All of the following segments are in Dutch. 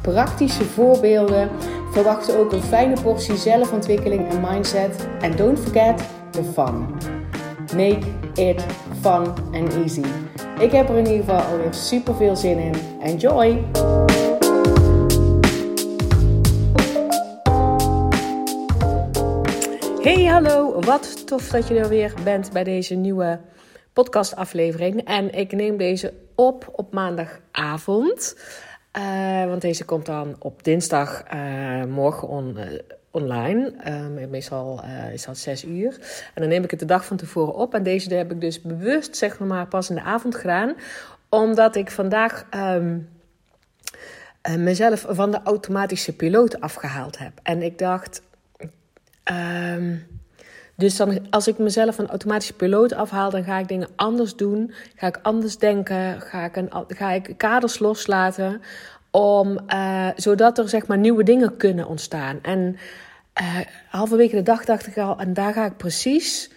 praktische voorbeelden. Verwacht ook een fijne portie zelfontwikkeling en mindset. En don't forget the fun. Make it fun and easy. Ik heb er in ieder geval alweer super veel zin in. Enjoy! Hey, hallo. Wat tof dat je er weer bent bij deze nieuwe podcastaflevering. En ik neem deze op op maandagavond. Uh, want deze komt dan op dinsdag uh, morgen uh, online. meestal is dat zes uur. En dan neem ik het de dag van tevoren op. En deze heb ik dus bewust, zeg maar, pas in de avond gedaan. Omdat ik vandaag um, mezelf van de automatische piloot afgehaald heb. En ik dacht. Um, dus dan, als ik mezelf een automatische piloot afhaal, dan ga ik dingen anders doen. Ga ik anders denken. Ga ik, een, ga ik kaders loslaten. Om, uh, zodat er zeg maar nieuwe dingen kunnen ontstaan. En uh, halverwege de dag dacht ik al, en daar ga ik precies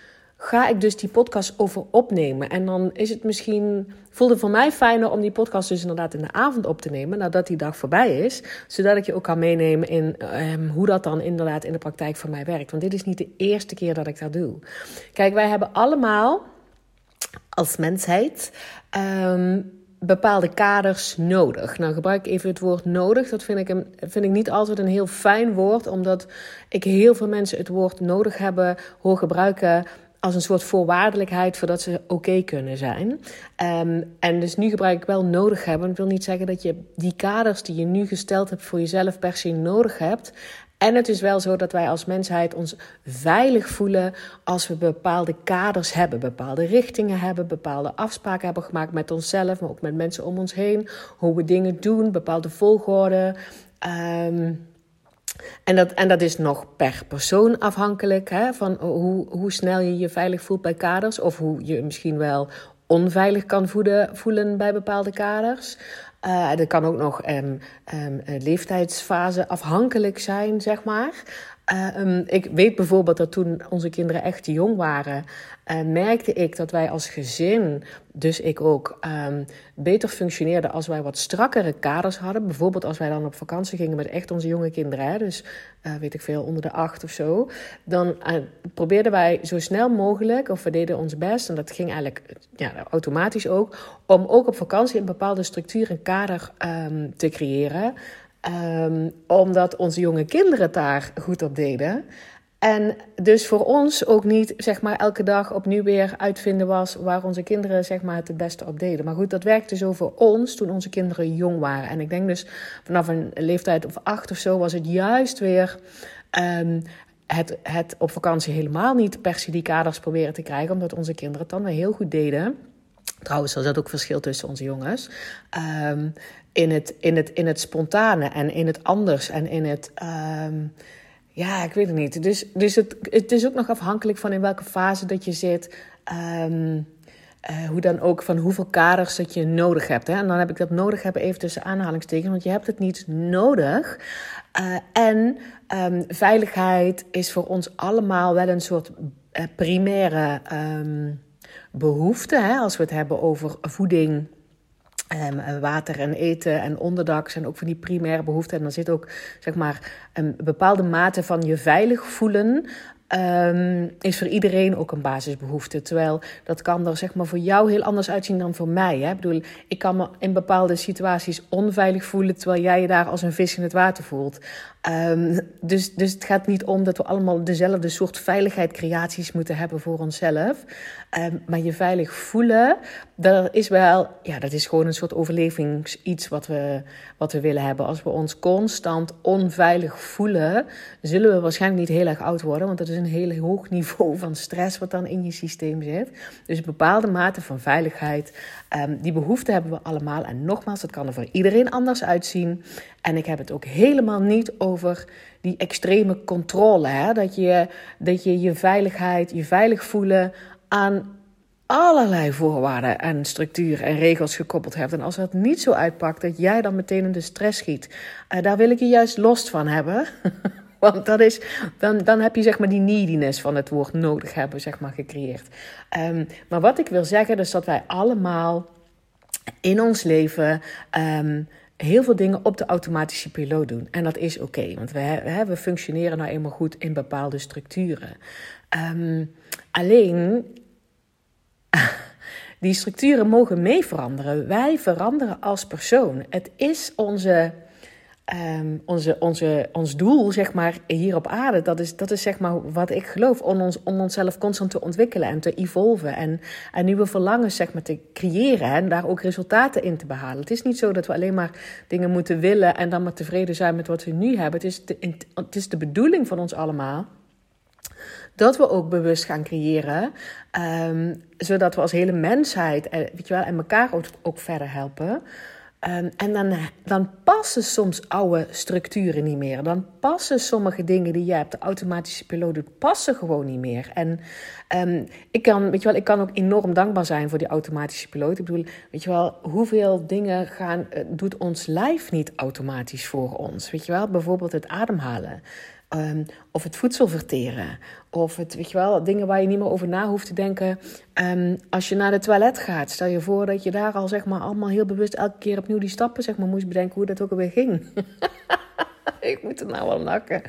ga ik dus die podcast over opnemen. En dan is het misschien, voelde voor mij fijner om die podcast dus inderdaad in de avond op te nemen, nadat die dag voorbij is. Zodat ik je ook kan meenemen in um, hoe dat dan inderdaad in de praktijk voor mij werkt. Want dit is niet de eerste keer dat ik dat doe. Kijk, wij hebben allemaal als mensheid. Um, bepaalde kaders nodig. Nou gebruik ik even het woord nodig. Dat vind ik, een, vind ik niet altijd een heel fijn woord, omdat ik heel veel mensen het woord nodig hebben hoor gebruiken als een soort voorwaardelijkheid voordat ze oké kunnen zijn. Um, en dus nu gebruik ik wel nodig hebben. Ik wil niet zeggen dat je die kaders die je nu gesteld hebt voor jezelf per se nodig hebt. En het is wel zo dat wij als mensheid ons veilig voelen als we bepaalde kaders hebben, bepaalde richtingen hebben, bepaalde afspraken hebben gemaakt met onszelf, maar ook met mensen om ons heen. Hoe we dingen doen, bepaalde volgorde. Um, en dat, en dat is nog per persoon afhankelijk, hè, van hoe, hoe snel je je veilig voelt bij kaders. Of hoe je misschien wel onveilig kan voelen bij bepaalde kaders. Uh, dat kan ook nog um, leeftijdsfase afhankelijk zijn, zeg maar. Uh, um, ik weet bijvoorbeeld dat toen onze kinderen echt jong waren, uh, merkte ik dat wij als gezin, dus ik ook, um, beter functioneerden als wij wat strakkere kaders hadden. Bijvoorbeeld als wij dan op vakantie gingen met echt onze jonge kinderen, dus uh, weet ik veel, onder de acht of zo. Dan probeerden wij zo snel mogelijk, of we deden ons best, en dat ging eigenlijk ja, automatisch ook, om ook op vakantie een bepaalde structuur en kader um, te creëren. Um, omdat onze jonge kinderen het daar goed op deden. En dus voor ons ook niet zeg maar, elke dag opnieuw weer uitvinden was waar onze kinderen zeg maar, het het beste op deden. Maar goed, dat werkte zo voor ons toen onze kinderen jong waren. En ik denk dus vanaf een leeftijd of acht of zo was het juist weer. Um, het, het op vakantie helemaal niet per se die kaders proberen te krijgen, omdat onze kinderen het dan weer heel goed deden. Trouwens, er zat ook verschil tussen onze jongens. Um, in, het, in, het, in het spontane en in het anders en in het. Um, ja, ik weet het niet. Dus, dus het, het is ook nog afhankelijk van in welke fase dat je zit. Um, uh, hoe dan ook van hoeveel kaders dat je nodig hebt. Hè? En dan heb ik dat nodig hebben even tussen aanhalingstekens, want je hebt het niet nodig. Uh, en veiligheid is voor ons allemaal wel een soort uh, primaire um, behoefte. Hè? Als we het hebben over voeding, Um, water en eten en onderdak zijn ook van die primaire behoeften. En dan zit ook zeg maar, een bepaalde mate van je veilig voelen. Um, is voor iedereen ook een basisbehoefte. Terwijl dat kan er zeg maar, voor jou heel anders uitzien dan voor mij. Hè? Ik bedoel, ik kan me in bepaalde situaties onveilig voelen, terwijl jij je daar als een vis in het water voelt. Um, dus, dus het gaat niet om dat we allemaal dezelfde soort veiligheidscreaties moeten hebben voor onszelf. Um, maar je veilig voelen, dat is wel, ja, dat is gewoon een soort overlevingsiets wat we, wat we willen hebben. Als we ons constant onveilig voelen, zullen we waarschijnlijk niet heel erg oud worden, want dat is een heel hoog niveau van stress wat dan in je systeem zit. Dus een bepaalde mate van veiligheid. Um, die behoefte hebben we allemaal. En nogmaals, het kan er voor iedereen anders uitzien. En ik heb het ook helemaal niet over die extreme controle. Hè? Dat, je, dat je je veiligheid, je veilig voelen aan allerlei voorwaarden en structuur en regels gekoppeld hebt. En als dat niet zo uitpakt, dat jij dan meteen in de stress schiet. Uh, daar wil ik je juist los van hebben. Want dat is, dan, dan heb je zeg maar die neediness van het woord nodig hebben zeg maar, gecreëerd. Um, maar wat ik wil zeggen is dat wij allemaal in ons leven... Um, heel veel dingen op de automatische piloot doen. En dat is oké, want we, we, we, functioneren nou eenmaal goed in bepaalde structuren. Um, alleen die structuren mogen mee veranderen. Wij veranderen als persoon. Het is onze, um, onze, onze, ons doel, zeg maar, hier op aarde. Dat is, dat is zeg maar wat ik geloof. Om, ons, om onszelf constant te ontwikkelen en te evolven. En, en nieuwe verlangens, zeg maar, te creëren. En daar ook resultaten in te behalen. Het is niet zo dat we alleen maar dingen moeten willen en dan maar tevreden zijn met wat we nu hebben. Het is de, het is de bedoeling van ons allemaal dat we ook bewust gaan creëren. Um, zodat we als hele mensheid eh, weet je wel, en elkaar ook, ook verder helpen. Um, en dan, dan passen soms oude structuren niet meer. Dan passen sommige dingen die jij op de automatische piloot passen gewoon niet meer. En um, ik, kan, weet je wel, ik kan ook enorm dankbaar zijn voor die automatische piloot. Ik bedoel, weet je wel, hoeveel dingen gaan, uh, doet ons lijf niet automatisch voor ons? Weet je wel, bijvoorbeeld het ademhalen. Um, of het voedsel verteren. Of het, weet je wel, dingen waar je niet meer over na hoeft te denken. Um, als je naar de toilet gaat, stel je voor dat je daar al zeg maar allemaal heel bewust elke keer opnieuw die stappen zeg maar moest bedenken hoe dat ook alweer ging. ik moet er nou wel nakken.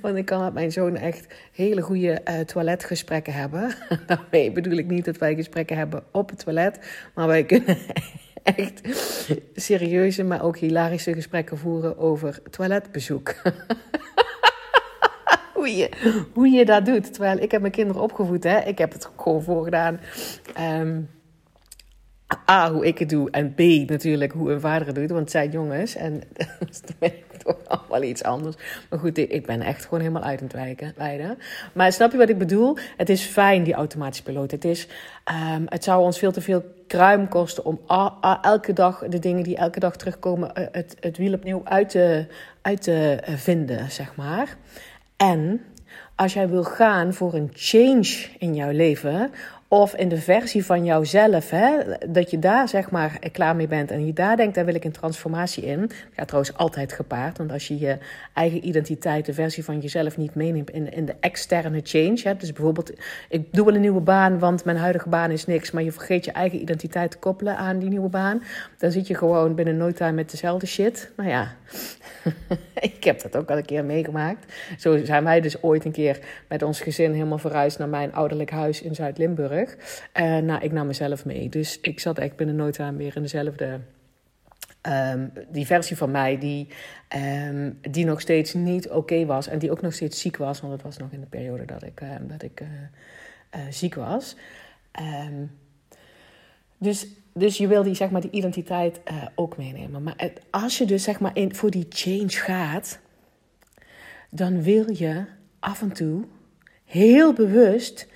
Want ik kan met mijn zoon echt hele goede uh, toiletgesprekken hebben. Daarmee bedoel ik niet dat wij gesprekken hebben op het toilet. Maar wij kunnen echt serieuze, maar ook hilarische gesprekken voeren over toiletbezoek hoe, je, hoe je dat doet. Terwijl ik heb mijn kinderen opgevoed, hè. Ik heb het gewoon voorgedaan. Um, A, hoe ik het doe. En B, natuurlijk, hoe een vader het doet. Want het zijn jongens. En dan ben ik toch allemaal iets anders. Maar goed, ik ben echt gewoon helemaal uit aan het wijken, wijden. Maar snap je wat ik bedoel? Het is fijn, die automatische piloot. Het, is, um, het zou ons veel te veel kruim kosten om elke dag de dingen die elke dag terugkomen, eh, het, het wiel opnieuw uit te, uit te eh, vinden, zeg maar. En als jij wil gaan voor een change in jouw leven, of in de versie van jouzelf, hè, dat je daar zeg maar klaar mee bent en je daar denkt, daar wil ik een transformatie in. Dat gaat trouwens altijd gepaard, want als je je eigen identiteit, de versie van jezelf niet meeneemt in, in de externe change. Hè, dus bijvoorbeeld, ik doe wel een nieuwe baan, want mijn huidige baan is niks, maar je vergeet je eigen identiteit te koppelen aan die nieuwe baan. Dan zit je gewoon binnen no time met dezelfde shit. Nou ja, ik heb dat ook al een keer meegemaakt. Zo zijn wij dus ooit een keer met ons gezin helemaal verhuisd naar mijn ouderlijk huis in Zuid-Limburg. Uh, nou, ik nam mezelf mee. Dus ik zat echt binnen nooit aan meer in dezelfde. Um, die versie van mij die, um, die nog steeds niet oké was. En die ook nog steeds ziek was. Want het was nog in de periode dat ik, uh, dat ik uh, ziek was. Dus dus je wil die, zeg maar, die identiteit ook meenemen. Maar als je dus zeg maar, in, voor die change gaat, dan wil je af en toe heel bewust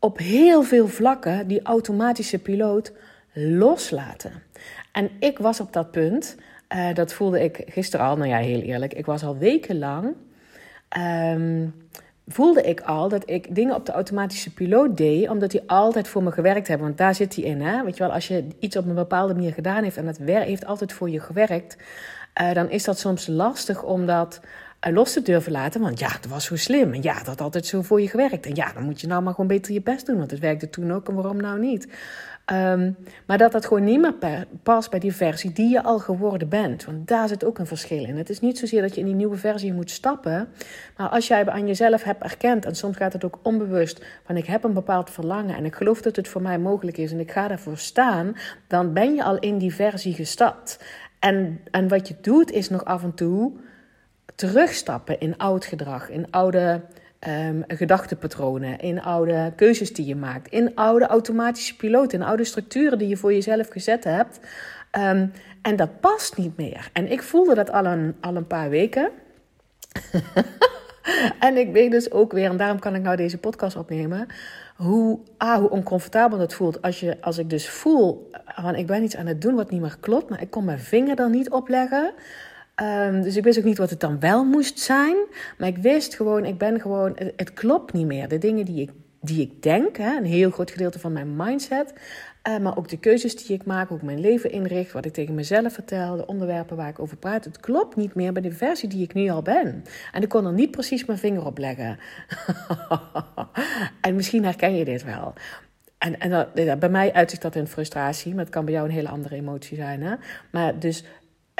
op heel veel vlakken die automatische piloot loslaten. En ik was op dat punt, uh, dat voelde ik gisteren al, nou ja, heel eerlijk, ik was al wekenlang. Um, voelde ik al dat ik dingen op de automatische piloot deed, omdat die altijd voor me gewerkt hebben. Want daar zit hij in. Hè? Weet je wel, als je iets op een bepaalde manier gedaan heeft en het heeft altijd voor je gewerkt, uh, dan is dat soms lastig om dat uh, los te durven laten. Want ja, dat was zo slim. En ja, dat had altijd zo voor je gewerkt. En ja, dan moet je nou maar gewoon beter je best doen, want het werkte toen ook en waarom nou niet? Um, maar dat dat gewoon niet meer past bij die versie die je al geworden bent. Want daar zit ook een verschil in. Het is niet zozeer dat je in die nieuwe versie moet stappen. Maar als jij aan jezelf hebt erkend, en soms gaat het ook onbewust, van ik heb een bepaald verlangen en ik geloof dat het voor mij mogelijk is en ik ga daarvoor staan, dan ben je al in die versie gestapt. En, en wat je doet is nog af en toe terugstappen in oud gedrag, in oude um, gedachtepatronen, in oude keuzes die je maakt, in oude automatische piloten, in oude structuren die je voor jezelf gezet hebt. Um, en dat past niet meer. En ik voelde dat al een, al een paar weken. en ik weet dus ook weer, en daarom kan ik nou deze podcast opnemen, hoe, ah, hoe oncomfortabel het voelt. Als, je, als ik dus voel, van ik ben iets aan het doen wat niet meer klopt, maar ik kon mijn vinger er niet op leggen. Ehm, dus ik wist ook niet wat het dan wel moest zijn. Maar ik wist gewoon, ik ben gewoon, het, klopt niet meer. De dingen die ik, die ik denk, hè, een heel groot gedeelte van mijn mindset, uh, maar ook de keuzes die ik maak, hoe ik mijn leven inricht, wat ik tegen mezelf vertel, de onderwerpen waar ik over praat. Het klopt niet meer bij de versie die ik nu al ben. En ik kon er niet precies mijn vinger op leggen. en misschien herken je dit wel. En, en dat, bij mij uitzicht dat in frustratie, maar het kan bij jou een hele andere emotie zijn. Hè? Maar dus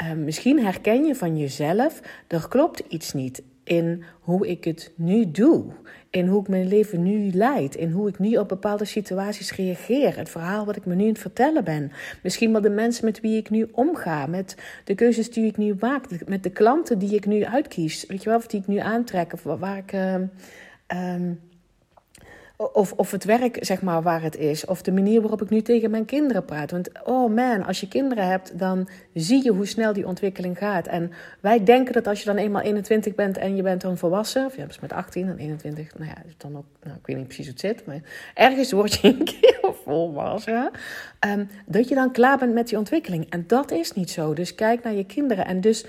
uh, misschien herken je van jezelf, er klopt iets niet in hoe ik het nu doe. In hoe ik mijn leven nu leid. In hoe ik nu op bepaalde situaties reageer. Het verhaal wat ik me nu aan het vertellen ben. Misschien wel de mensen met wie ik nu omga. Met de keuzes die ik nu maak. Met de klanten die ik nu uitkies. Weet je wel, of die ik nu aantrek. Of waar ik. Uh, um, of, of het werk, zeg maar, waar het is. Of de manier waarop ik nu tegen mijn kinderen praat. Want, oh man, als je kinderen hebt, dan zie je hoe snel die ontwikkeling gaat. En wij denken dat als je dan eenmaal 21 bent en je bent dan volwassen. Of je hebt met 18 en 21, nou ja, dan ook, nou, ik weet niet precies hoe het zit. Maar ergens word je een keer volwassen. Um, dat je dan klaar bent met die ontwikkeling. En dat is niet zo. Dus kijk naar je kinderen. En dus...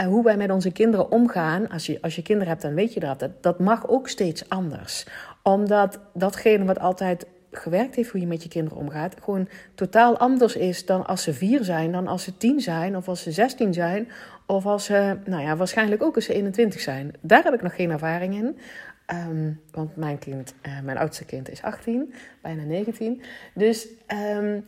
Uh, hoe wij met onze kinderen omgaan, als je, als je kinderen hebt, dan weet je dat. dat. Dat mag ook steeds anders omdat datgene wat altijd gewerkt heeft, hoe je met je kinderen omgaat, gewoon totaal anders is dan als ze vier zijn, dan als ze tien zijn, of als ze zestien zijn, of als ze, nou ja, waarschijnlijk ook als ze 21 zijn. Daar heb ik nog geen ervaring in. Um, want mijn kind, uh, mijn oudste kind is 18, bijna 19. Dus um,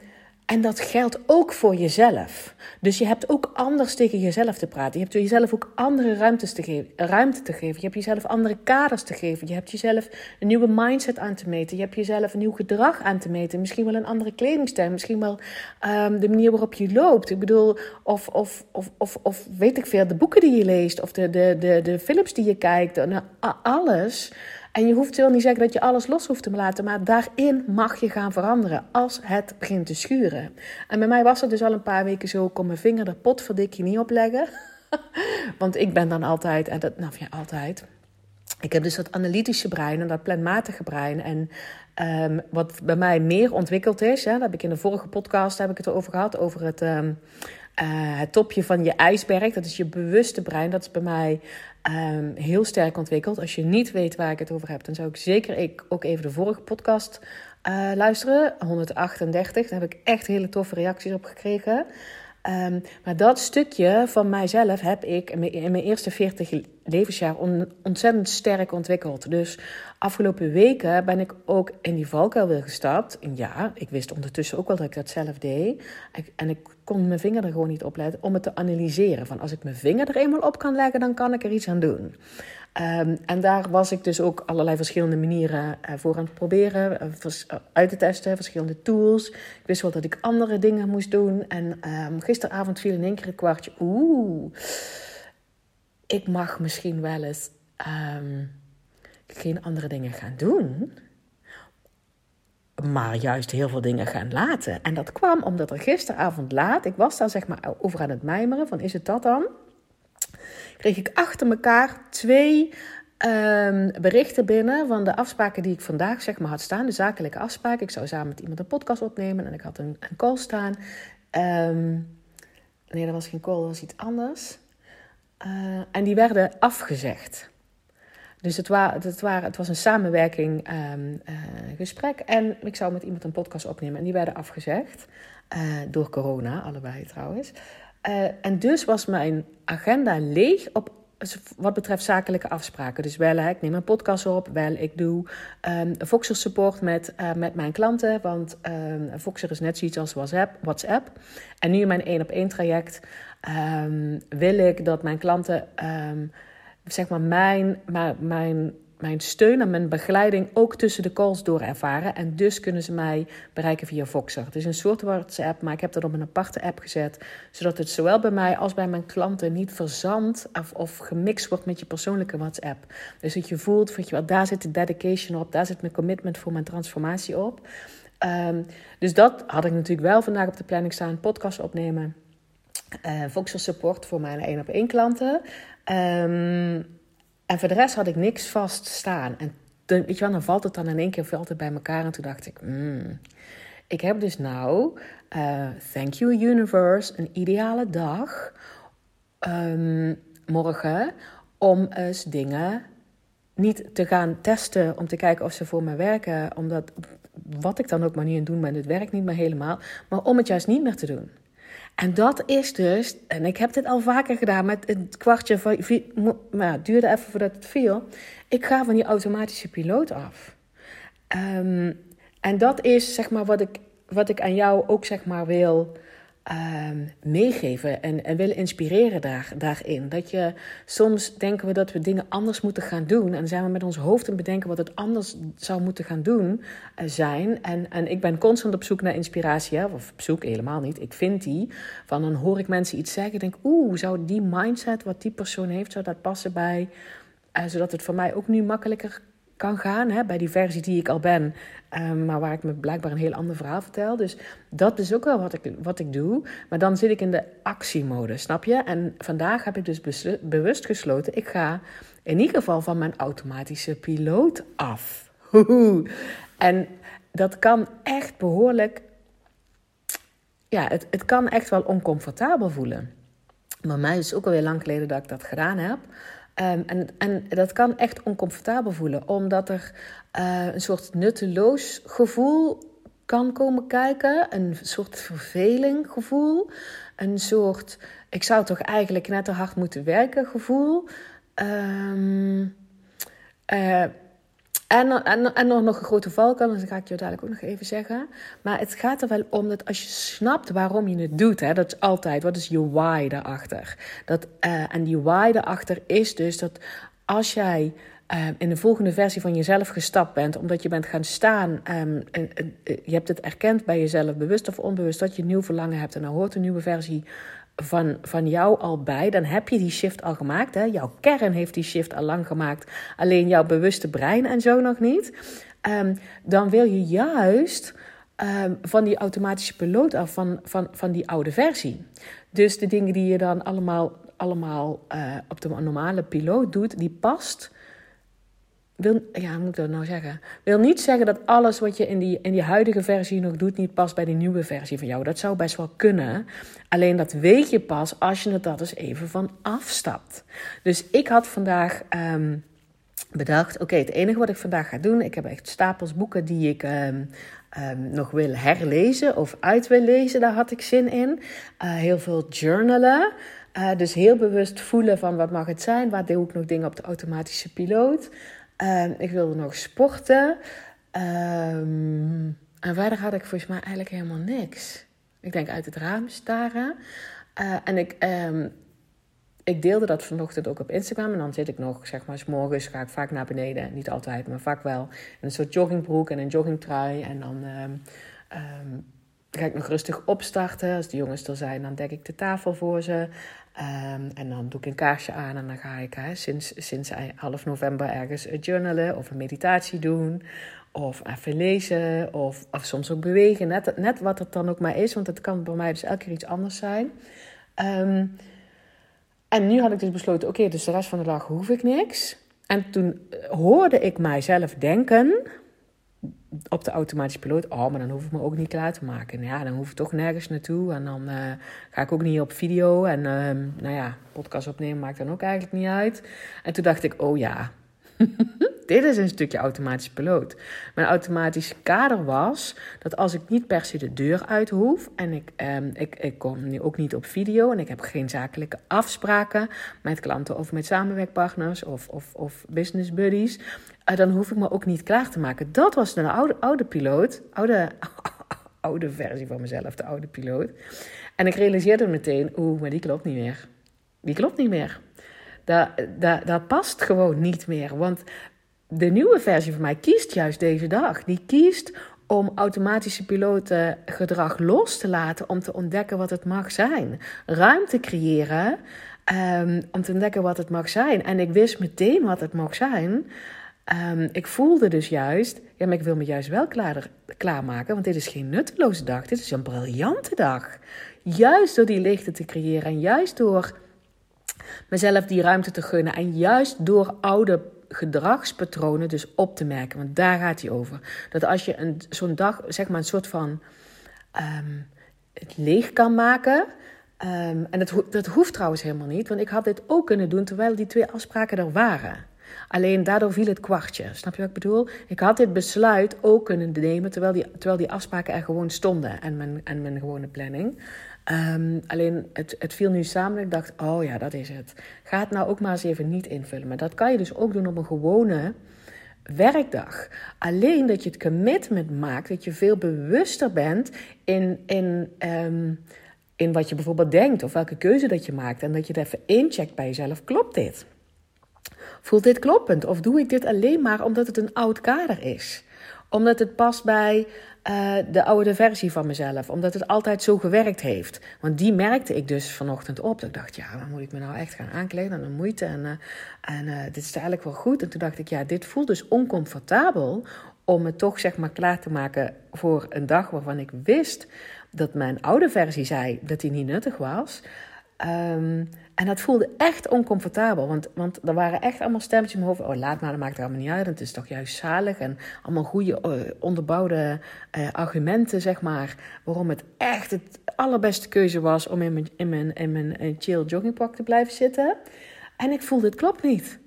en dat geldt ook voor jezelf. Dus je hebt ook anders tegen jezelf te praten. Je hebt jezelf ook andere ruimtes te geven, ruimte te geven. Je hebt jezelf andere kaders te geven. Je hebt jezelf een nieuwe mindset aan te meten. Je hebt jezelf een nieuw gedrag aan te meten. Misschien wel een andere kledingstijl. Misschien wel um, de manier waarop je loopt. Ik bedoel, of, of, of, of, of weet ik veel, de boeken die je leest. Of de, de, de, de films die je kijkt. Nou, alles. En je hoeft wel niet zeggen dat je alles los hoeft te laten, maar daarin mag je gaan veranderen als het begint te schuren. En bij mij was het dus al een paar weken zo, kon mijn vinger de potverdikje niet opleggen. Want ik ben dan altijd, en dat, nou ja, altijd. Ik heb dus dat analytische brein en dat planmatige brein. En um, wat bij mij meer ontwikkeld is, hè, dat heb ik in de vorige podcast heb ik het over gehad, over het, um, uh, het topje van je ijsberg. Dat is je bewuste brein. Dat is bij mij um, heel sterk ontwikkeld. Als je niet weet waar ik het over heb, dan zou ik zeker ik ook even de vorige podcast uh, luisteren. 138. Daar heb ik echt hele toffe reacties op gekregen. Um, maar dat stukje van mijzelf heb ik in mijn, eerste 40 levensjaar ontzettend sterk ontwikkeld. Dus afgelopen weken ben ik ook in die valkuil weer gestapt. Ja, ik wist ondertussen ook wel dat ik dat zelf deed. en ik kon mijn vinger er gewoon niet op leggen om het te analyseren. Van als ik mijn vinger er eenmaal op kan leggen, dan kan ik er iets aan doen. Um, en daar was ik dus ook allerlei verschillende manieren uh, voor aan het proberen, uh, uit te testen, verschillende tools. Ik wist wel dat ik andere dingen moest doen. En um, gisteravond viel in één keer een kwartje. Oeh, ik mag misschien wel eens um, geen andere dingen gaan doen maar juist heel veel dingen gaan laten. En dat kwam omdat er gisteravond laat, ik was daar zeg maar over aan het mijmeren, van is het dat dan? Kreeg ik achter elkaar twee um, berichten binnen van de afspraken die ik vandaag zeg maar had staan, de zakelijke afspraken. Ik zou samen met iemand een podcast opnemen en ik had een, een call staan. Um, nee, dat was geen call, dat was iets anders. Uh, en die werden afgezegd. Dus het, het, het was een samenwerking um, uh, gesprek. En ik zou met iemand een podcast opnemen. En die werden afgezegd. Uh, door corona, allebei trouwens. Uh, en dus was mijn agenda leeg op wat betreft zakelijke afspraken. Dus wel, ik neem een podcast op. Wel, ik doe um, Voxer support met, met mijn klanten. Want um, Voxer is net zoiets als WhatsApp. WhatsApp. En nu in mijn één op één traject wil ik dat mijn klanten zeg maar, mijn, mijn, mijn steun en mijn begeleiding ook tussen de calls door ervaren. En dus kunnen ze mij bereiken via Voxer. Het is een soort WhatsApp, maar ik heb dat op een aparte app gezet. Zodat het zowel bij mij als bij mijn klanten niet verzandt of, of gemixt wordt met je persoonlijke WhatsApp. Dus dat je voelt, weet je wel, daar zit de dedication op, daar zit mijn commitment voor mijn transformatie op. Um, dus dat had ik natuurlijk wel vandaag op de planning staan, podcast opnemen. Uh, Voxer support voor mijn één op één klanten. Um, En voor de rest had ik niks vast staan. En dan, weet je wel, dan valt het dan in één keer het bij elkaar. En toen dacht ik, hmm, ik heb dus nou, uh, thank you universe, een ideale dag um, morgen om eens dingen niet te gaan testen om te kijken of ze voor me werken. Omdat wat ik dan ook maar niet aan doen ben, het werkt niet meer helemaal. Maar om het juist niet meer te doen. En dat is dus, en ik heb dit al vaker gedaan met het kwartje van, het duurde even voordat het viel. Ik ga van die automatische piloot af. Um, en dat is zeg maar wat ik, wat ik aan jou ook zeg maar wil um, meegeven en, en willen inspireren daar, daarin. Dat je soms denken we dat we dingen anders moeten gaan doen. En zijn we met ons hoofd aan bedenken wat het anders zou moeten gaan doen uh, zijn. En, en ik ben constant op zoek naar inspiratie. Of op zoek helemaal niet. Ik vind die. Van dan hoor ik mensen iets zeggen. Denk, oeh, zou die mindset wat die persoon heeft, zou dat passen bij. Uh, zodat het voor mij ook nu makkelijker kan gaan. Hè, bij die versie die ik al ben. Um, maar waar ik me blijkbaar een heel ander verhaal vertel. Dus dat is ook wel wat ik, wat ik doe. Maar dan zit ik in de actiemode, snap je? En vandaag heb ik dus bewust gesloten. Ik ga in ieder geval van mijn automatische piloot af. En dat kan echt behoorlijk. Ja, het, het kan echt wel oncomfortabel voelen. Maar mij is ook alweer lang geleden dat ik dat gedaan heb. Um, en, en dat kan echt oncomfortabel voelen, omdat er uh, een soort nutteloos gevoel kan komen kijken. Een soort verveling gevoel. Een soort, ik zou toch eigenlijk net te hard moeten werken gevoel. Um, en, en, en nog, een grote valkuil, dat ga ik je dadelijk ook nog even zeggen. Maar het gaat er wel om dat als je snapt waarom je het doet, hè, dat is altijd, wat is je why daarachter? Dat, uh, en die why daarachter is dus dat als jij uh, in de volgende versie van jezelf gestapt bent, omdat je bent gaan staan, um, en, je hebt het erkend bij jezelf, bewust of onbewust, dat je een nieuw verlangen hebt en dan hoort een nieuwe versie van, van jou al bij, dan heb je die shift al gemaakt. Hè? Jouw kern heeft die shift al lang gemaakt, alleen jouw bewuste brein en zo nog niet. Um, dan wil je juist um, van die automatische piloot af, van, van, van die oude versie. Dus de dingen die je dan allemaal, allemaal uh, op de normale piloot doet, die past wil, ja, moet ik dat nou zeggen? Wil niet zeggen dat alles wat je in die, in die huidige versie nog doet, niet past bij de nieuwe versie van jou. Dat zou best wel kunnen. Alleen dat weet je pas als je het dat eens even van afstapt. Dus ik had vandaag um, bedacht: oké, het enige wat ik vandaag ga doen, ik heb echt stapels boeken die ik. Um, um, nog wil herlezen of uit wil lezen, daar had ik zin in. Uh, heel veel journalen. Uh, dus heel bewust voelen van wat mag het zijn, waar doe ik nog dingen op de automatische piloot. Uh, ik wilde nog sporten. Ehm, en verder had ik volgens mij eigenlijk helemaal niks. Ik denk uit het raam staren. Uh, en ik, um, ik deelde dat vanochtend ook op Instagram. En dan zit ik nog, zeg maar, s morgens ga ik vaak naar beneden. Niet altijd, maar vaak wel. In een soort joggingbroek en een joggingtrui. En dan ga ik nog rustig opstarten. Als de jongens er zijn, dan dek ik de tafel voor ze. Um, en dan doe ik een kaarsje aan en dan ga ik hè, sinds, sinds half november ergens journalen of een meditatie doen. Of even lezen of, of soms ook bewegen. Net, net wat het dan ook maar is, want het kan bij mij dus elke keer iets anders zijn. Um, en nu had ik dus besloten, oké, dus de rest van de dag hoef ik niks. En toen hoorde ik mijzelf denken, op de automatische piloot. Oh, maar dan hoef ik me ook niet klaar te maken. Ja, dan hoef ik toch nergens naartoe. En dan uh, ga ik ook niet op video. En uh, nou ja, podcast opnemen maakt dan ook eigenlijk niet uit. En toen dacht ik, oh ja, dit is een stukje automatische piloot. Mijn automatische kader was dat als ik niet per se de deur uit hoef en ik, um, ik, ik kom nu ook niet op video en ik heb geen zakelijke afspraken met klanten of met samenwerkpartners of, of, of business buddies, uh, dan hoef ik me ook niet klaar te maken. Dat was een oude, oude piloot, oude, oude versie van mezelf, de oude piloot. En ik realiseerde meteen, oeh, maar die klopt niet meer. Die klopt niet meer. Dat, dat, dat past gewoon niet meer. Want de nieuwe versie van mij kiest juist deze dag. Die kiest om automatische piloten gedrag los te laten om te ontdekken wat het mag zijn. Ruimte creëren um, om te ontdekken wat het mag zijn. En ik wist meteen wat het mag zijn. Um, ik voelde dus juist, ja, maar ik wil me juist wel klaar, klaarmaken, want dit is geen nutteloze dag, dit is een briljante dag. Juist door die lichten te creëren en juist door mezelf die ruimte te gunnen. En juist door oude gedragspatronen dus op te merken. Want daar gaat hij over. Dat als je een, zo'n dag, zeg maar, een soort van ehm, het leeg kan maken. Um, en dat, dat hoeft trouwens helemaal niet. Want ik had dit ook kunnen doen terwijl die twee afspraken er waren. Alleen daardoor viel het kwartje. Snap je wat ik bedoel? Ik had dit besluit ook kunnen nemen terwijl die, terwijl die afspraken er gewoon stonden. En mijn, en mijn gewone planning. Um, alleen het, het viel nu samen en ik dacht, oh ja, dat is het. Ga het nou ook maar eens even niet invullen. Maar dat kan je dus ook doen op een gewone werkdag. Alleen dat je het commitment maakt, dat je veel bewuster bent in, in, um, in wat je bijvoorbeeld denkt of welke keuze dat je maakt. En dat je het even incheckt bij jezelf. Klopt dit? Voelt dit kloppend? Of doe ik dit alleen maar omdat het een oud kader is? Omdat het past bij uh, de oude versie van mezelf. Omdat het altijd zo gewerkt heeft. Want die merkte ik dus vanochtend op. Dat ik dacht, ja, dan moet ik me nou echt gaan aankleden aan de moeite. En, uh, en uh, dit is eigenlijk wel goed. En toen dacht ik, ja, dit voelt dus oncomfortabel. Om me toch zeg maar klaar te maken voor een dag waarvan ik wist dat mijn oude versie zei dat die niet nuttig was. Um, en dat voelde echt oncomfortabel. Want, want er waren echt allemaal stemmetjes in mijn hoofd. Oh, laat maar, dat maakt allemaal niet uit. Het is toch juist zalig. En allemaal goede, uh, onderbouwde uh, argumenten, zeg maar. Waarom het echt het allerbeste keuze was om in mijn, in mijn, in mijn in chill joggingpak te blijven zitten. En ik voelde, het klopt niet.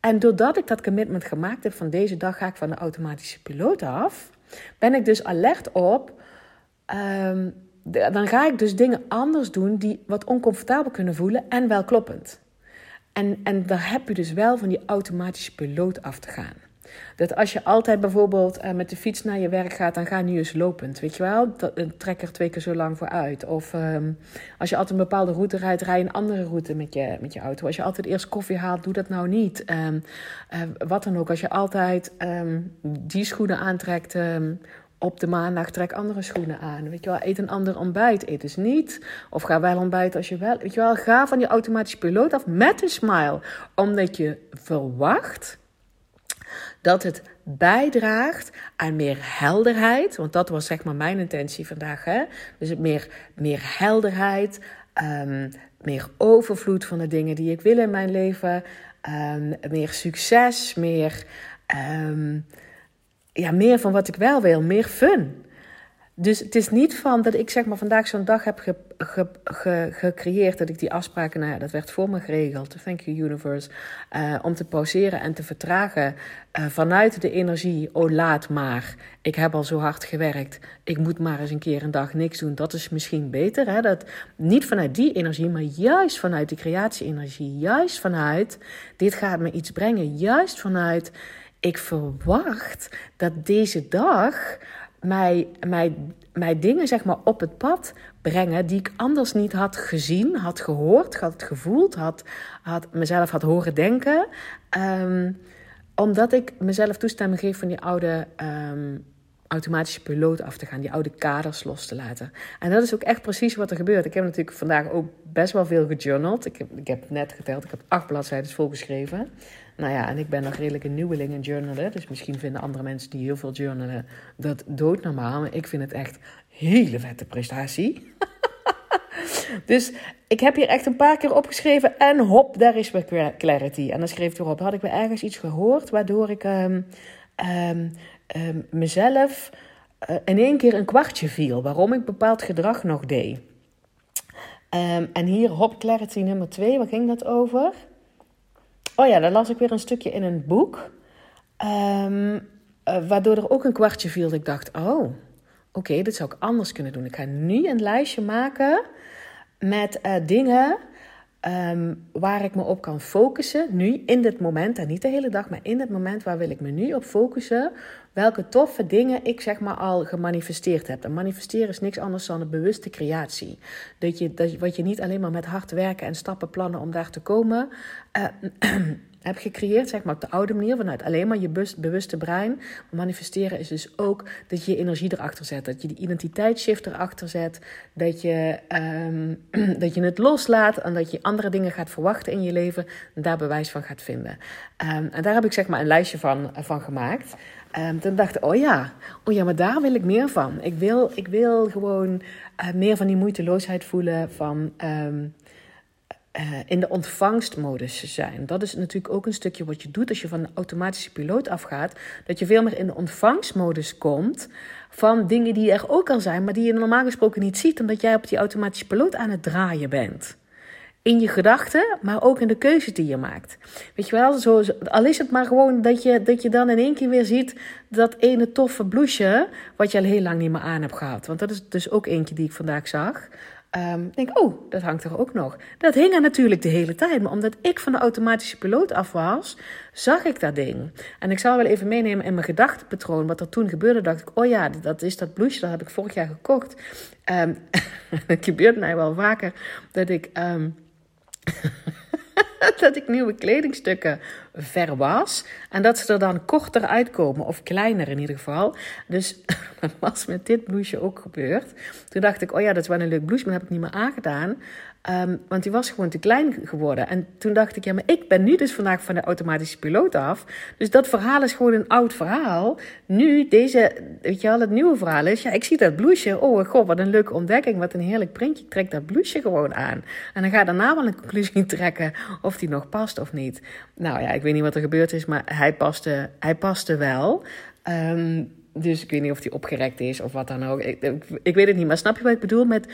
En doordat ik dat commitment gemaakt heb van deze dag ga ik van de automatische piloot af, ben ik dus alert op. Um, dan ga ik dus dingen anders doen die wat oncomfortabel kunnen voelen en wel kloppend. En, en daar heb je dus wel van die automatische piloot af te gaan. Dat als je altijd bijvoorbeeld uh, met de fiets naar je werk gaat, dan ga je nu eens lopend. Weet je wel? Trek er twee keer zo lang voor uit. Of um, als je altijd een bepaalde route rijdt, rij een andere route met je, met je auto. Als je altijd eerst koffie haalt, doe dat nou niet. Um, uh, wat dan ook. Als je altijd um, die schoenen aantrekt op de maandag trek andere schoenen aan. Weet je wel, eet een ander ontbijt. Eet dus niet. Of ga wel ontbijten als je wel. Weet je wel, ga van die automatische piloot af met een smile. Omdat je verwacht dat het bijdraagt aan meer helderheid. Want dat was zeg maar mijn intentie vandaag. Hè? Dus meer, meer helderheid. Um, meer overvloed van de dingen die ik wil in mijn leven. Um, meer succes. Meer. Um, ja, meer van wat ik wel wil, meer fun. Dus het is niet van dat ik zeg maar vandaag zo'n dag heb ge, ge, ge, gecreëerd dat ik die afspraken, nou ja, dat werd voor me geregeld. Thank you universe. Uh, om te pauzeren en te vertragen uh, vanuit de energie. Oh, laat maar. Ik heb al zo hard gewerkt. Ik moet maar eens een keer een dag niks doen. Dat is misschien beter. Hè? Dat, niet vanuit die energie, maar juist vanuit die creatie-energie. Juist vanuit dit gaat me iets brengen. Juist vanuit ik verwacht dat deze dag mij, mij, mij dingen zeg maar, op het pad brengen die ik anders niet had gezien, had gehoord, had gevoeld, had, had mezelf had horen denken. Um, omdat ik mezelf toestemming geef van die oude um, automatische piloot af te gaan, die oude kaders los te laten. En dat is ook echt precies wat er gebeurt. Ik heb natuurlijk vandaag ook best wel veel gejournald. Ik heb, ik heb net geteld, ik heb acht bladzijden volgeschreven. Nou ja, en ik ben nog redelijk een nieuweling in journalen. Dus misschien vinden andere mensen die heel veel journalen dat doodnormaal. Maar ik vind het echt hele vette prestatie. dus ik heb hier echt een paar keer opgeschreven. En hop, daar is weer clarity. En dan schreef ik erop, had ik weer ergens iets gehoord... waardoor ik um, um, um, mezelf uh, in één keer een kwartje viel. Waarom ik bepaald gedrag nog deed. en hier hop clarity nummer twee. Waar ging dat over? Oh ja, dan las ik weer een stukje in een boek. Um, uh, waardoor er ook een kwartje viel. Ik dacht, oh, oké, okay, dit zou ik anders kunnen doen. Ik ga nu een lijstje maken met uh, dingen um, waar ik me op kan focussen. Nu, in dit moment. En niet de hele dag, maar in dit moment. Waar wil ik me nu op focussen? welke toffe dingen ik zeg maar al gemanifesteerd heb. En manifesteren is niks anders dan een bewuste creatie. Dat je, dat, wat je niet alleen maar met hard werken en stappen plannen om daar te komen... Uh, heb gecreëerd, zeg maar op de oude manier, vanuit alleen maar je bewuste brein. Manifesteren is dus ook dat je je energie erachter zet, dat je die identiteitsshift erachter zet, dat je, um, dat je het loslaat en dat je andere dingen gaat verwachten in je leven en daar bewijs van gaat vinden. Um, en daar heb ik zeg maar een lijstje van, van gemaakt. Um, toen dacht ik, oh ja, oh ja, maar daar wil ik meer van. Ik wil, ik wil gewoon uh, meer van die moeiteloosheid voelen van... uh, in de ontvangstmodus zijn. Dat is natuurlijk ook een stukje wat je doet als je van de automatische piloot afgaat. Dat je veel meer in de ontvangstmodus komt van dingen die er ook al zijn, maar die je normaal gesproken niet ziet, omdat jij op die automatische piloot aan het draaien bent. In je gedachten, maar ook in de keuzes die je maakt. Weet je wel, al is het maar gewoon dat je, dat je dan in één keer weer ziet dat ene toffe blouseje, wat je al heel lang niet meer aan hebt gehad. Want dat is dus ook eentje die ik vandaag zag. Um, denk, oh, dat hangt er ook nog. Dat hing er natuurlijk de hele tijd. Maar omdat ik van de automatische piloot af was, zag ik dat ding. En ik zal wel even meenemen in mijn gedachtepatroon. Wat er toen gebeurde, dacht ik, oh ja, dat is dat blouseje. Dat heb ik vorig jaar gekocht. Um, het gebeurt mij wel vaker dat ik... Um, dat ik nieuwe kledingstukken verwas. En dat ze er dan korter uitkomen, of kleiner in ieder geval. Dus dat was met dit blouseje ook gebeurd. Toen dacht ik, oh ja, dat is wel een leuk blouse, maar dat heb ik niet meer aangedaan. Um, want die was gewoon te klein geworden. En toen dacht ik, ja, maar ik ben nu dus vandaag van de automatische piloot af. Dus dat verhaal is gewoon een oud verhaal. Nu, deze, weet je wel, het nieuwe verhaal is, ja, ik zie dat blouseje. Oh, god, wat een leuke ontdekking. Wat een heerlijk printje. Ik trek dat blouseje gewoon aan. En dan ga daarna wel een conclusie trekken of die nog past of niet. Nou ja, ik weet niet wat er gebeurd is, maar hij paste, hij paste wel. Um, dus ik weet niet of die opgerekt is of wat dan ook. Ik, ik, weet het niet. Maar snap je wat ik bedoel met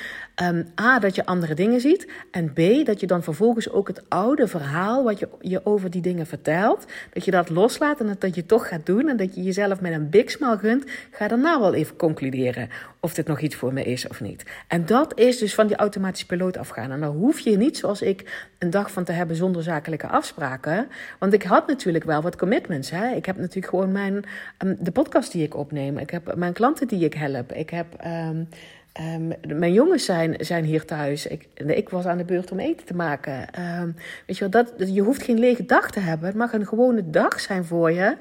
um, A, dat je andere dingen ziet. En B, dat je dan vervolgens ook het oude verhaal wat je, je over die dingen vertelt. Dat je dat loslaat en dat, dat je toch gaat doen. En dat je jezelf met een big smile gunt. Ga daarna wel even concluderen of dit nog iets voor me is of niet. En dat is dus van die automatische piloot afgaan. En dan hoef je niet zoals ik een dag van te hebben zonder zakelijke afspraken. Want ik had natuurlijk wel wat commitments. Hè? Ik heb natuurlijk gewoon mijn, um, de podcast die ik op Ik heb mijn klanten die ik help. Ik heb. Um, um, mijn jongens zijn, zijn hier thuis. Ik, ik was aan de beurt om eten te maken. Um, weet je, wel, dat, je hoeft geen lege dag te hebben. Het mag een gewone dag zijn voor je.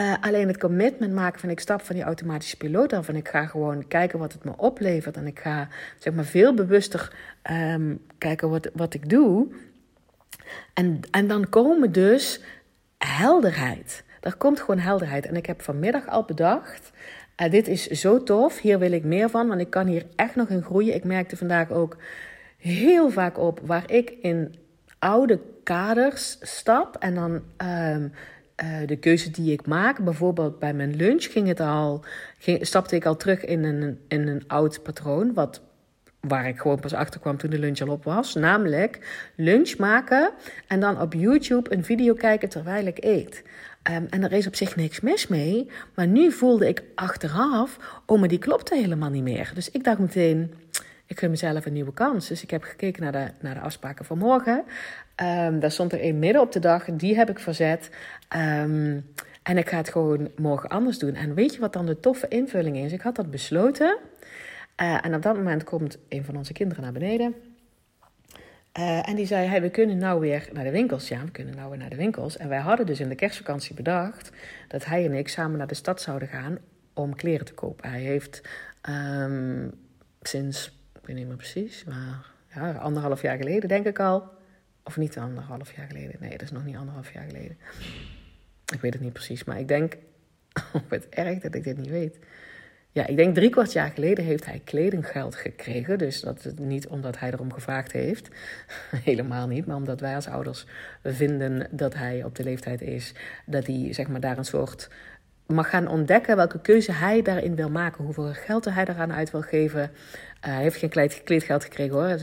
Uh, alleen het commitment maken van ik stap van die automatische piloot af en ik ga gewoon kijken wat het me oplevert. En ik ga zeg maar veel bewuster kijken wat, wat ik doe. En, en dan komen dus helderheid. Er komt gewoon helderheid. En ik heb vanmiddag al bedacht. Uh, dit is zo tof. Hier wil ik meer van. Want ik kan hier echt nog in groeien. Ik merkte vandaag ook heel vaak op waar ik in oude kaders stap. En dan um, uh, de keuze die ik maak. Bijvoorbeeld bij mijn lunch ging het al, ging, stapte ik al terug in een, in een oud patroon. Wat waar ik gewoon pas achter kwam toen de lunch al op was. Namelijk lunch maken en dan op YouTube een video kijken terwijl ik eet. Um, en er is op zich niks mis mee. Maar nu voelde ik achteraf, oh, maar die klopte helemaal niet meer. Dus ik dacht meteen, ik gun mezelf een nieuwe kans. Dus ik heb gekeken naar de, naar de afspraken van morgen. Um, daar stond er een midden op de dag, die heb ik verzet. Um, en ik ga het gewoon morgen anders doen. En weet je wat dan de toffe invulling is? Ik had dat besloten. Uh, en op dat moment komt een van onze kinderen naar beneden. Uh, en die zei, hey, we kunnen nou weer naar de winkels. Ja, we kunnen nou weer naar de winkels. En wij hadden dus in de kerstvakantie bedacht dat hij en ik samen naar de stad zouden gaan om kleren te kopen. Hij heeft um, sinds, ik weet niet meer precies, maar ja, anderhalf jaar geleden denk ik al. Of niet anderhalf jaar geleden. Nee, dat is nog niet anderhalf jaar geleden. Ik weet het niet precies, maar ik denk, oh, het erg dat ik dit niet weet. Ja, ik denk drie kwart jaar geleden heeft hij kledinggeld gekregen. Dus dat is niet omdat hij erom gevraagd heeft. Helemaal niet. Maar omdat wij als ouders vinden dat hij op de leeftijd is. Dat hij zeg maar, daar een soort mag gaan ontdekken welke keuze hij daarin wil maken. Hoeveel geld hij eraan uit wil geven. Uh, hij heeft geen kleedgeld gekregen hoor. Uh,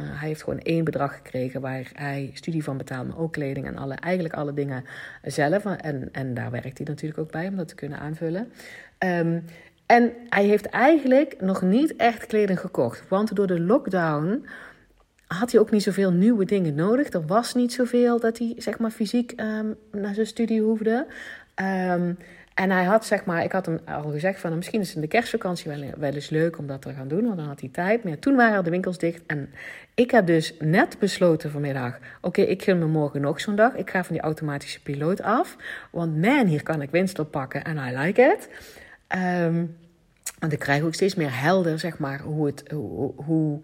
hij heeft gewoon één bedrag gekregen waar hij studie van betaalt, maar ook kleding en alle, eigenlijk alle dingen zelf. En, en daar werkt hij natuurlijk ook bij om dat te kunnen aanvullen. Um, en hij heeft eigenlijk nog niet echt kleding gekocht. Want door de lockdown had hij ook niet zoveel nieuwe dingen nodig. Er was niet zoveel dat hij zeg maar, fysiek um, naar zijn studie hoefde. Um, en hij had, zeg maar, ik had hem al gezegd van misschien is het in de kerstvakantie wel, wel eens leuk om dat te gaan doen, want dan had hij tijd. Maar toen waren de winkels dicht en ik heb dus net besloten vanmiddag, oké, ik gun me morgen nog zo'n dag. Ik ga van die automatische piloot af, want man, hier kan ik winst op pakken en I like it. Um, Want ik krijg ook steeds meer helder, zeg maar, hoe, het, hoe, hoe,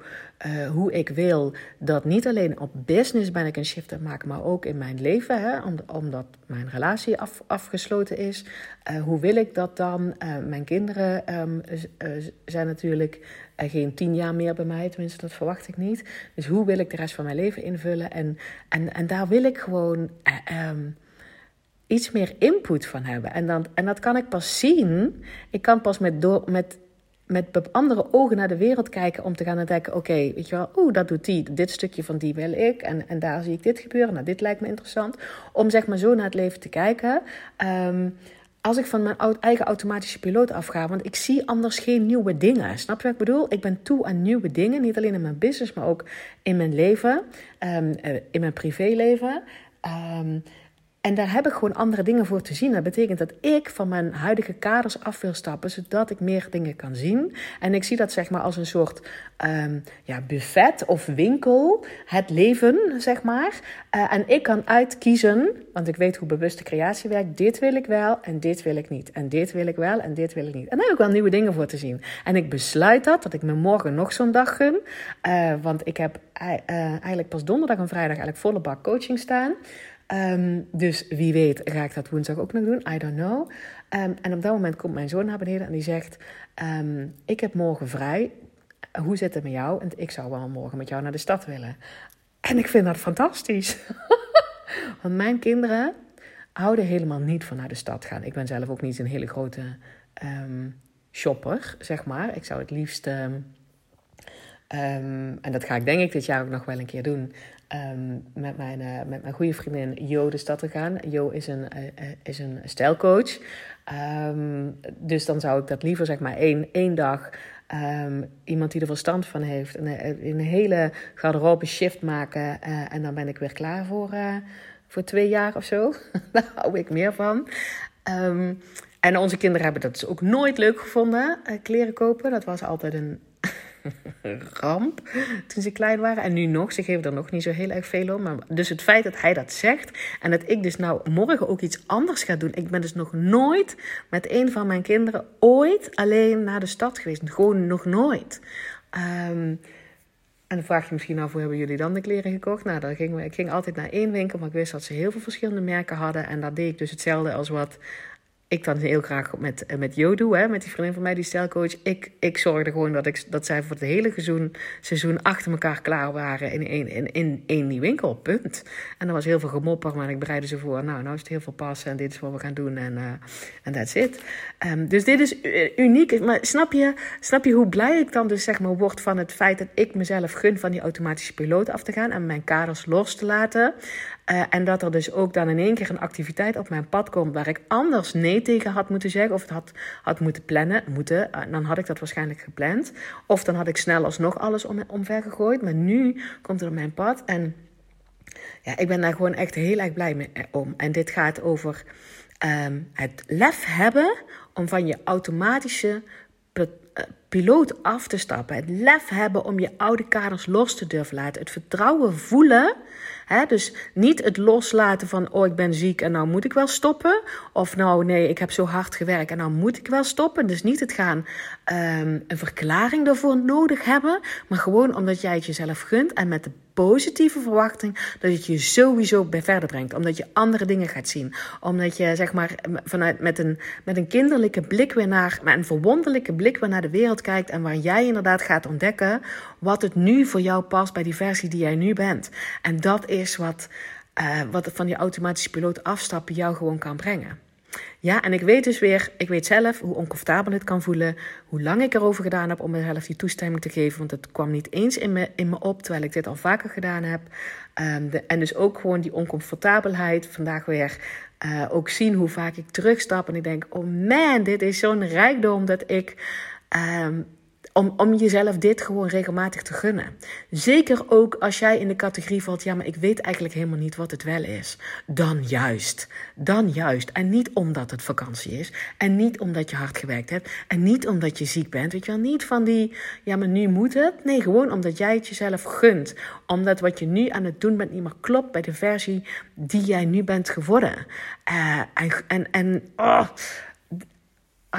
uh, hoe ik wil dat niet alleen op business ben ik een shift te maken, maar ook in mijn leven, hè, omdat mijn relatie af, afgesloten is. Uh, hoe wil ik dat dan? Uh, mijn kinderen um, zijn natuurlijk geen tien jaar meer bij mij, tenminste dat verwacht ik niet. Dus hoe wil ik de rest van mijn leven invullen? En, en, en daar wil ik gewoon... Um, iets meer input van hebben. En, dan, en dat kan ik pas zien. Ik kan pas met, door, met, met andere ogen naar de wereld kijken om te gaan denken: oké, weet je wel, oeh, dat doet die, dit stukje van die wil ik. En, en daar zie ik dit gebeuren. Nou, dit lijkt me interessant. Om zeg maar zo naar het leven te kijken. Um, als ik van mijn eigen automatische piloot afga, want ik zie anders geen nieuwe dingen. Snap je wat ik bedoel? Ik ben toe aan nieuwe dingen, niet alleen in mijn business, maar ook in mijn leven, um, in mijn privéleven. Um, en daar heb ik gewoon andere dingen voor te zien. Dat betekent dat ik van mijn huidige kaders af wil stappen, zodat ik meer dingen kan zien. En ik zie dat zeg maar als een soort um, ja, buffet of winkel, het leven, zeg maar. Uh, en ik kan uitkiezen, want ik weet hoe bewuste creatie werkt. Dit wil ik wel en dit wil ik niet. En dit wil ik wel en dit wil ik niet. En daar heb ik wel nieuwe dingen voor te zien. En ik besluit dat, dat ik me morgen nog zo'n dag gun. Uh, want ik heb uh, eigenlijk pas donderdag en vrijdag eigenlijk volle bak coaching staan. Um, dus wie weet ga ik dat woensdag ook nog doen. I don't know. Um, en op dat moment komt mijn zoon naar beneden en die zegt... Um, ik heb morgen vrij. Hoe zit het met jou? En ik zou wel morgen met jou naar de stad willen. En ik vind dat fantastisch. Want mijn kinderen houden helemaal niet van naar de stad gaan. Ik ben zelf ook niet een hele grote shopper, zeg maar. Ik zou het liefst... en dat ga ik denk ik dit jaar ook nog wel een keer doen. Um, met, mijn, uh, met mijn goede vriendin Jo de stad te gaan. Jo is een, uh, is een stijlcoach. Um, dus dan zou ik dat liever zeg maar één, één dag... Um, iemand die er verstand van heeft. Een, een hele garderobe shift maken. En dan ben ik weer klaar voor, voor twee jaar of zo. Daar hou ik meer van. en onze kinderen hebben dat dus ook nooit leuk gevonden. kleren kopen. Dat was altijd een ramp toen ze klein waren. En nu nog, ze geven er nog niet zo heel erg veel om. Maar dus het feit dat hij dat zegt en dat ik dus nou morgen ook iets anders ga doen. Ik ben dus nog nooit met een van mijn kinderen ooit alleen naar de stad geweest. Gewoon nog nooit. Um, en dan vraag je misschien af, hoe hebben jullie dan de kleren gekocht? Nou, dan gingen ik ging altijd naar één winkel, maar ik wist dat ze heel veel verschillende merken hadden. En daar deed ik dus hetzelfde als wat ik dan heel graag met, eh, met Jo doe, hè, met die vriendin van mij, die stijlcoach. Ik, ik zorgde gewoon dat, ik, dat zij voor het hele seizoen, seizoen achter elkaar klaar waren in één in, in, in die winkel. Punt. En er was heel veel gemopper, maar ik bereidde ze voor. Nou, nou is het heel veel passen en dit is wat we gaan doen en uh, that's it. Um, dus dit is uniek. Maar snap je, snap je hoe blij ik dan dus zeg maar word van het feit dat ik mezelf gun van die automatische piloot af te gaan en mijn kaders los te laten? Uh, en dat er dus ook dan in één keer een activiteit op mijn pad komt waar ik anders nee tegen had moeten zeggen of het had, had moeten plannen. Moeten, uh, dan had ik dat waarschijnlijk gepland. Of dan had ik snel alsnog alles om, omver gegooid. Maar nu komt het op mijn pad en ja, ik ben daar gewoon echt heel erg blij mee eh, om. En dit gaat over um, het lef hebben om van je automatische piloot af te stappen. Het lef hebben om je oude kaders los te durven laten. Het vertrouwen voelen dus niet het loslaten van, oh ik ben ziek en nou moet ik wel stoppen. Of nou nee, ik heb zo hard gewerkt en nou moet ik wel stoppen. Dus niet het gaan um, een verklaring daarvoor nodig hebben. Maar gewoon omdat jij het jezelf gunt en met de positieve verwachting dat het je sowieso bij verder brengt. Omdat je andere dingen gaat zien. Omdat je zeg maar vanuit met een, met een kinderlijke blik weer naar, met een verwonderlijke blik weer naar de wereld kijkt. En waar jij inderdaad gaat ontdekken wat het nu voor jou past bij die versie die jij nu bent. En dat is wat, uh, wat van die automatische piloot afstappen jou gewoon kan brengen. Ja, en ik weet dus weer, ik weet zelf hoe oncomfortabel het kan voelen. Hoe lang ik erover gedaan heb om mezelf die toestemming te geven. Want het kwam niet eens in me, in me op, terwijl ik dit al vaker gedaan heb. Um, de, en dus ook gewoon die oncomfortabelheid. Vandaag weer uh, ook zien hoe vaak ik terugstap. En ik denk, oh man, dit is zo'n rijkdom dat ik um, om, om jezelf dit gewoon regelmatig te gunnen. Zeker ook als jij in de categorie valt, ja, maar ik weet eigenlijk helemaal niet wat het wel is. Dan juist. Dan juist. En niet omdat het vakantie is. En niet omdat je hard gewerkt hebt. En niet omdat je ziek bent. Weet je wel, niet van die, ja, maar nu moet het. Nee, gewoon omdat jij het jezelf gunt. Omdat wat je nu aan het doen bent niet meer klopt bij de versie die jij nu bent geworden. Uh, en, en, en oh,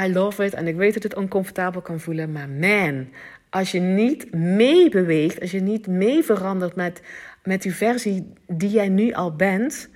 I love it. En ik weet dat het oncomfortabel kan voelen. Maar man, als je niet meebeweegt, als je niet mee verandert met, met die versie die jij nu al bent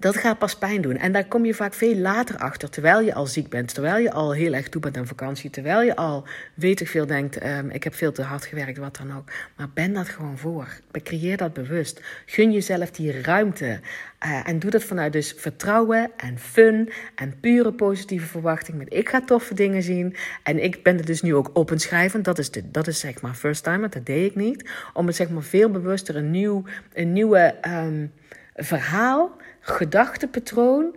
dat gaat pas pijn doen. En daar kom je vaak veel later achter, terwijl je al ziek bent, terwijl je al heel erg toe bent aan vakantie, terwijl je al weet ik veel denkt, ehm, ik heb veel te hard gewerkt, wat dan ook. Maar ben dat gewoon voor. Creëer dat bewust. Gun jezelf die ruimte. Uh, en doe dat vanuit dus vertrouwen en fun en pure positieve verwachting. Met ik ga toffe dingen zien. En ik ben er dus nu ook op schrijven. Dat is, de, dat is zeg maar first time, dat deed ik niet. Om het zeg maar veel bewuster een, nieuw, een nieuwe um, verhaal gedachtepatroon.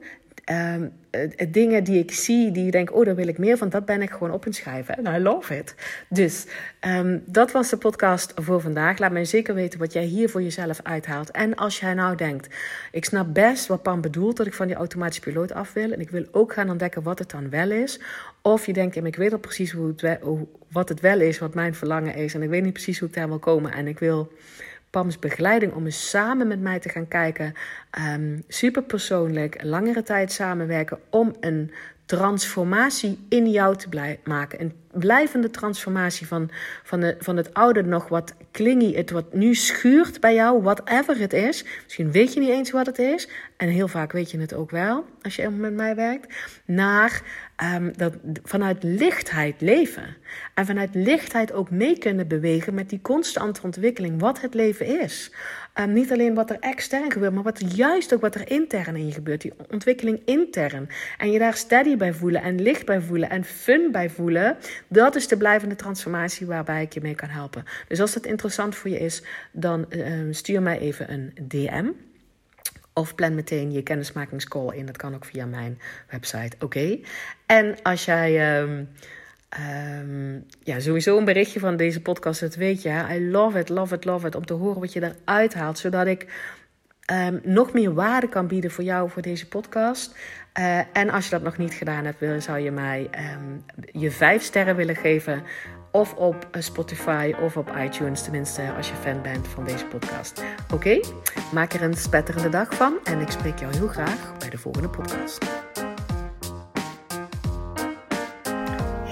Um, dingen die ik zie, die ik denk, oh, daar wil ik meer van, dat ben ik gewoon op schrijven. En I love it. Dus um, dat was de podcast voor vandaag. Laat mij zeker weten wat jij hier voor jezelf uithaalt. En als jij nou denkt, ik snap best wat Pam bedoelt, dat ik van die automatische piloot af wil. En ik wil ook gaan ontdekken wat het dan wel is. Of je denkt, ik weet al precies hoe wat het wel is, wat mijn verlangen is. En ik weet niet precies hoe ik daar wil komen. En ik wil Pams begeleiding om eens samen met mij te gaan kijken. Um, super persoonlijk, langere tijd samenwerken om een transformatie in jou te maken. Een blijvende transformatie van, van, de, van het oude nog wat klingy, het wat nu schuurt bij jou, whatever het is. Misschien weet je niet eens wat het is. En heel vaak weet je het ook wel, als je met mij werkt. Naar um, dat, vanuit lichtheid leven. En vanuit lichtheid ook mee kunnen bewegen met die constante ontwikkeling, wat het leven is. Um, niet alleen wat er extern gebeurt, maar wat juist ook wat er intern in je gebeurt. Die ontwikkeling intern. En je daar steady bij voelen en licht bij voelen en fun bij voelen. Dat is de blijvende transformatie waarbij ik je mee kan helpen. Dus als dat interessant voor je is, dan um, stuur mij even een DM. Of plan meteen je kennismakingscall in. Dat kan ook via mijn website. Oké. En als jij. Um, Um, ja, sowieso een berichtje van deze podcast, dat weet je. I love it, love it, love it. Om te horen wat je eruit haalt. Zodat ik um, nog meer waarde kan bieden voor jou, voor deze podcast. Uh, en als je dat nog niet gedaan hebt, zou je mij um, je vijf sterren willen geven. Of op Spotify of op iTunes, tenminste als je fan bent van deze podcast. Oké, maak er een spetterende dag van. En ik spreek jou heel graag bij de volgende podcast.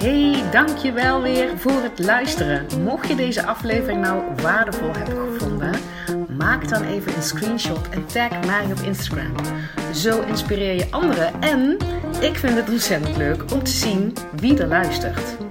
Hey, dankjewel weer voor het luisteren. Mocht je deze aflevering nou waardevol hebben gevonden, maak dan even een screenshot en tag mij op Instagram. Zo inspireer je anderen en ik vind het ontzettend leuk om te zien wie er luistert.